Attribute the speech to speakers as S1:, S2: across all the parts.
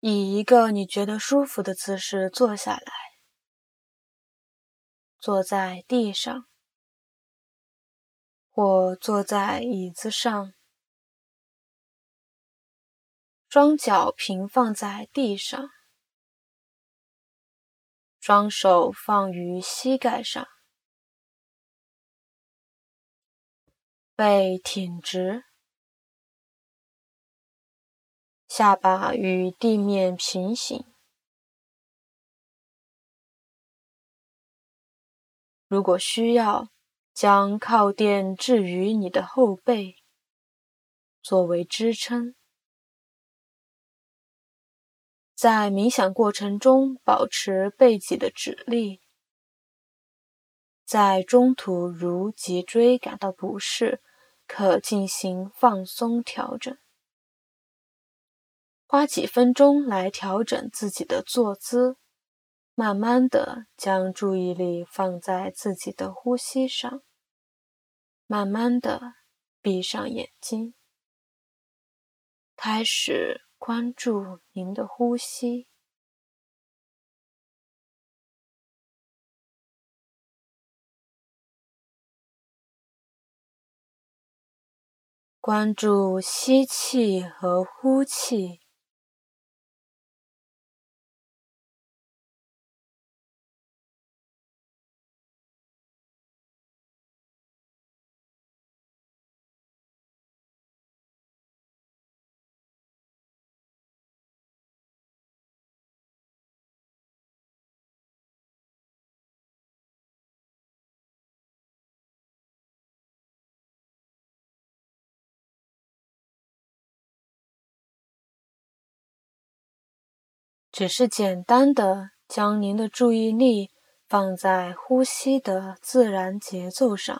S1: 以一个你觉得舒服的姿势坐下来，坐在地上，或坐在椅子上，双脚平放在地上，双手放于膝盖上，背挺直。下巴与地面平行。如果需要，将靠垫置于你的后背，作为支撑。在冥想过程中，保持背脊的直立。在中途如脊椎感到不适，可进行放松调整。花几分钟来调整自己的坐姿，慢慢的将注意力放在自己的呼吸上，慢慢的闭上眼睛，开始关注您的呼吸，关注吸气和呼气。只是简单的将您的注意力放在呼吸的自然节奏上，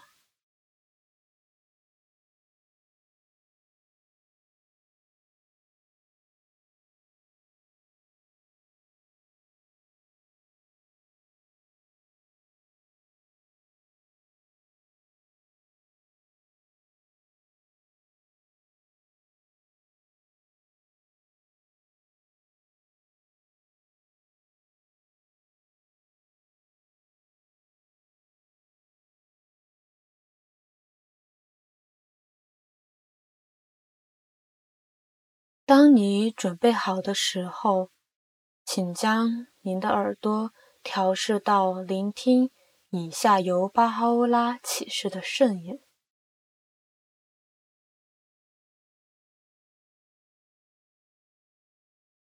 S1: 当你准备好的时候，请将您的耳朵调试到聆听以下由巴哈乌拉启示的圣言：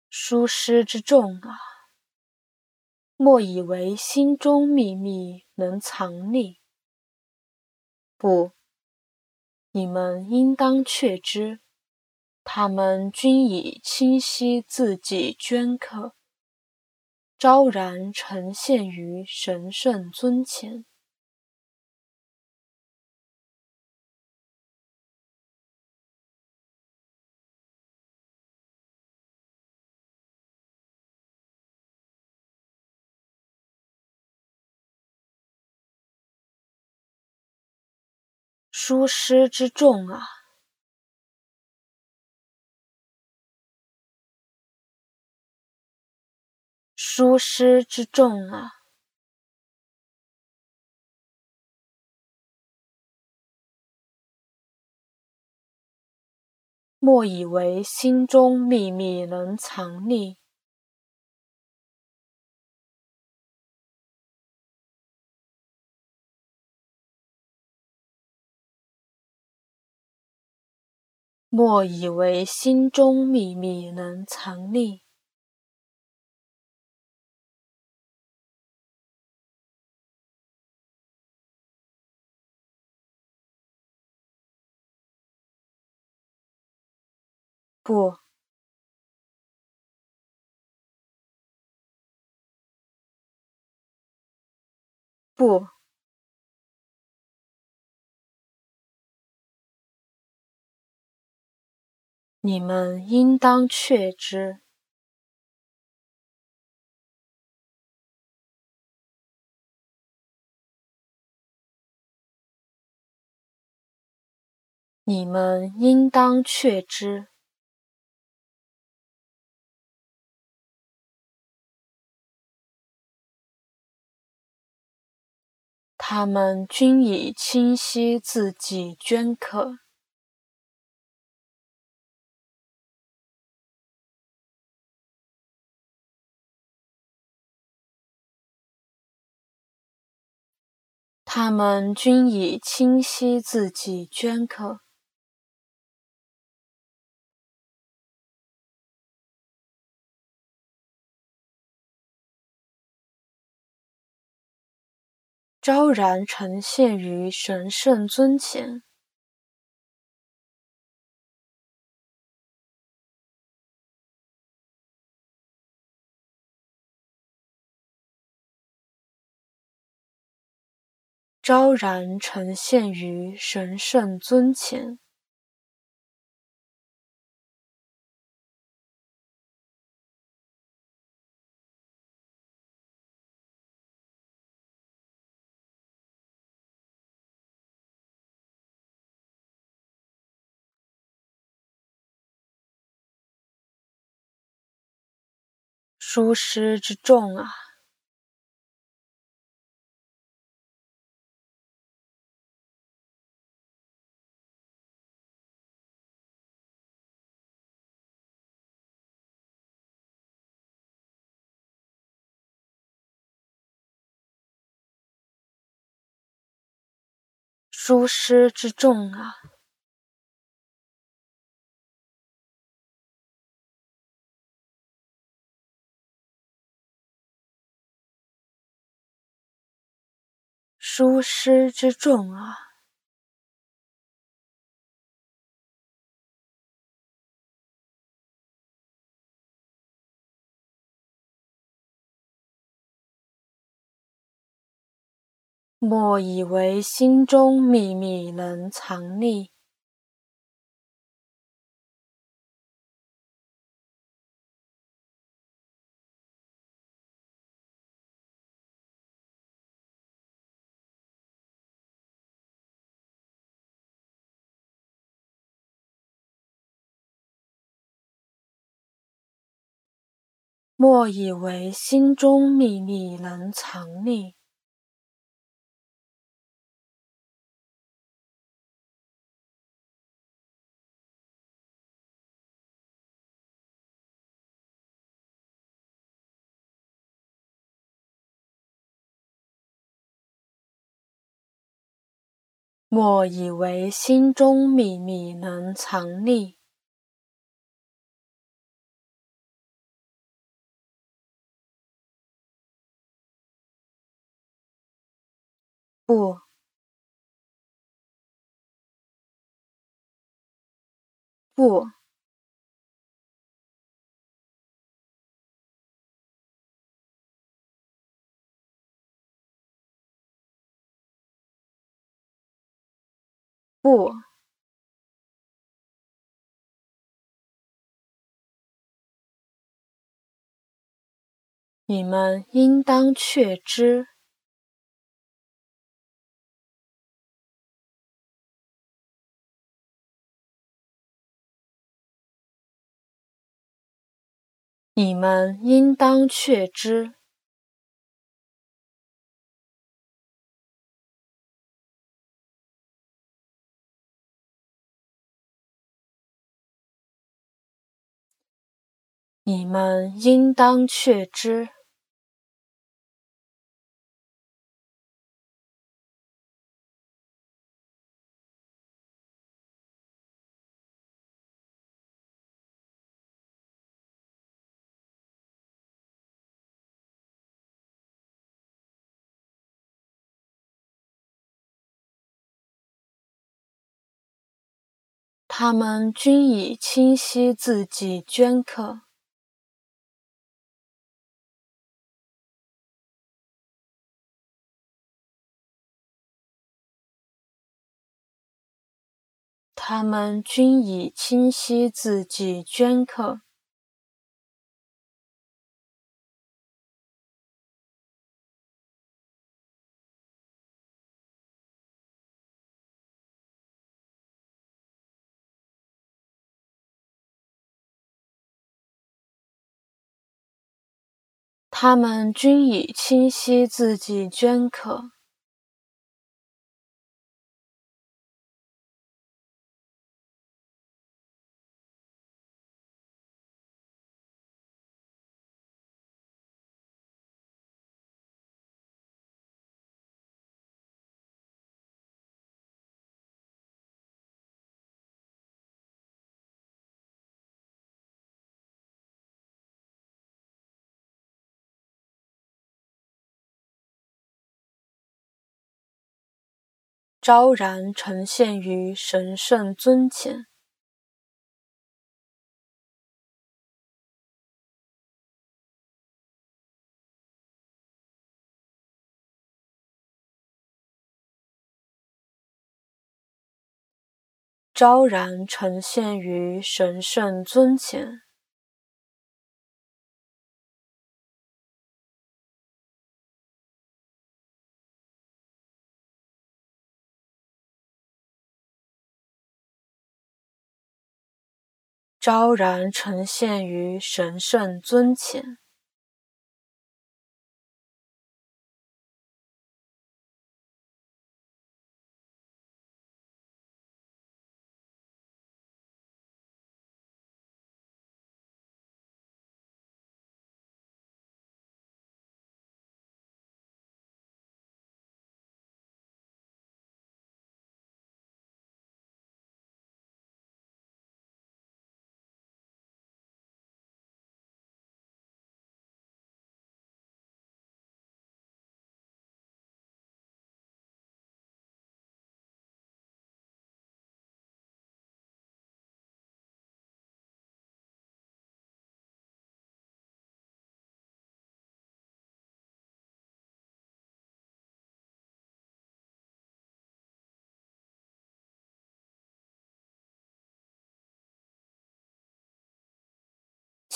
S1: 疏失之众啊，莫以为心中秘密能藏匿。不，你们应当确知。他们均已清晰自己镌刻，昭然呈现于神圣尊前。书师之重啊！疏失之重啊！莫以为心中秘密能藏匿。莫以为心中秘密能藏匿。不，不，你们应当确知，你们应当确知。他们均已清晰自己镌刻。他们均已清晰自己镌刻。昭然呈现于神圣尊前，昭然呈现于神圣尊前。疏师之众啊，疏师之众啊！诸师之众啊！莫以为心中秘密能藏匿。莫以为心中秘密能藏匿。莫以为心中秘密能藏匿。不，不，不，你们应当确知。你们应当确知，你们应当确知。他们均已清晰自己镌刻。他们均已清晰自己镌刻。他们均已清晰自己镌刻。昭然呈现于神圣尊前。昭然呈现于神圣尊前，昭然呈现于神圣尊前。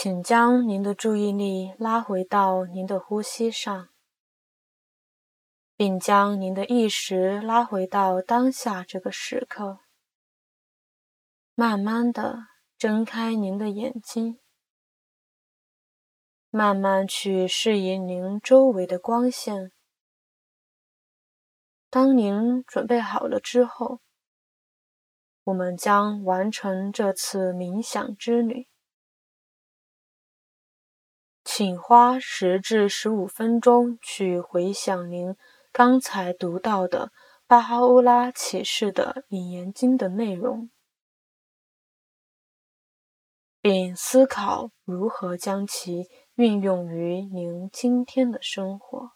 S1: 请将您的注意力拉回到您的呼吸上，并将您的意识拉回到当下这个时刻。慢慢的睁开您的眼睛，慢慢去适应您周围的光线。当您准备好了之后，我们将完成这次冥想之旅。请花十至十五分钟去回想您刚才读到的巴哈乌拉启示的引言经的内容，并思考如何将其运用于您今天的生活。